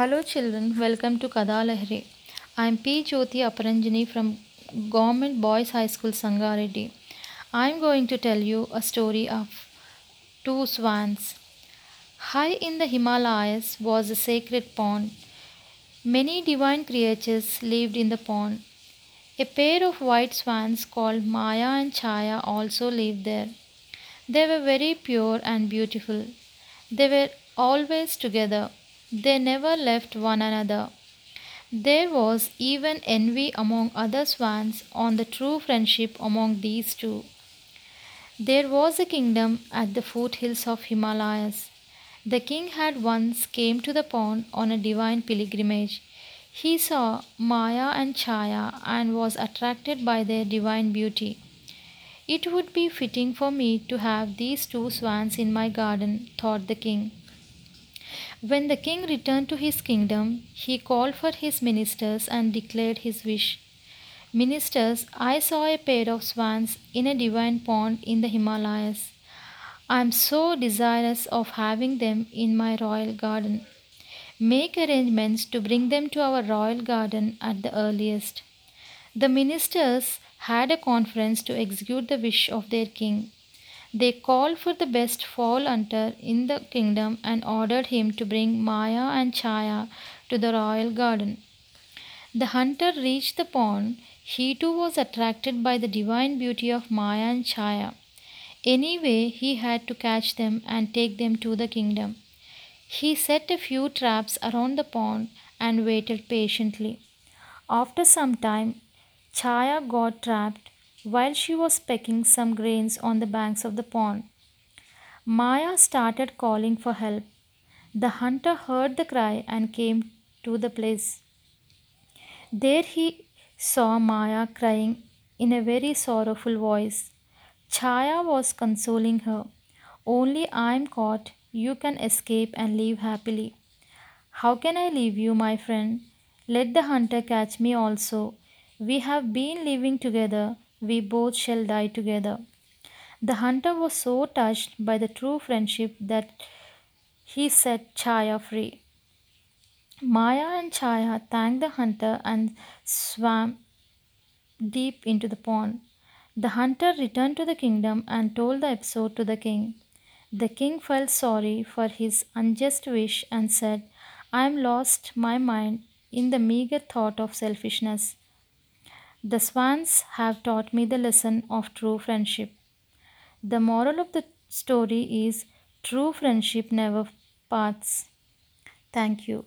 Hello children, welcome to Kada Kadalahari. I am P. Jyoti Aparanjani from Government Boys High School Sangareddy. I am going to tell you a story of two swans. High in the Himalayas was a sacred pond. Many divine creatures lived in the pond. A pair of white swans called Maya and Chaya also lived there. They were very pure and beautiful. They were always together. They never left one another. There was even envy among other swans on the true friendship among these two. There was a kingdom at the foothills of Himalayas. The king had once came to the pond on a divine pilgrimage. He saw Maya and Chaya and was attracted by their divine beauty. It would be fitting for me to have these two swans in my garden, thought the king. When the king returned to his kingdom, he called for his ministers and declared his wish. Ministers, I saw a pair of swans in a divine pond in the Himalayas. I am so desirous of having them in my royal garden. Make arrangements to bring them to our royal garden at the earliest. The ministers had a conference to execute the wish of their king. They called for the best fowl hunter in the kingdom and ordered him to bring Maya and Chaya to the royal garden. The hunter reached the pond. He too was attracted by the divine beauty of Maya and Chaya. Anyway, he had to catch them and take them to the kingdom. He set a few traps around the pond and waited patiently. After some time, Chaya got trapped while she was pecking some grains on the banks of the pond. Maya started calling for help. The hunter heard the cry and came to the place. There he saw Maya crying in a very sorrowful voice. Chaya was consoling her. Only I am caught you can escape and live happily. How can I leave you, my friend? Let the hunter catch me also. We have been living together, we both shall die together. The hunter was so touched by the true friendship that he set Chaya free. Maya and Chaya thanked the hunter and swam deep into the pond. The hunter returned to the kingdom and told the episode to the king. The king felt sorry for his unjust wish and said, I am lost my mind in the meager thought of selfishness. The swans have taught me the lesson of true friendship. The moral of the story is true friendship never parts. Thank you.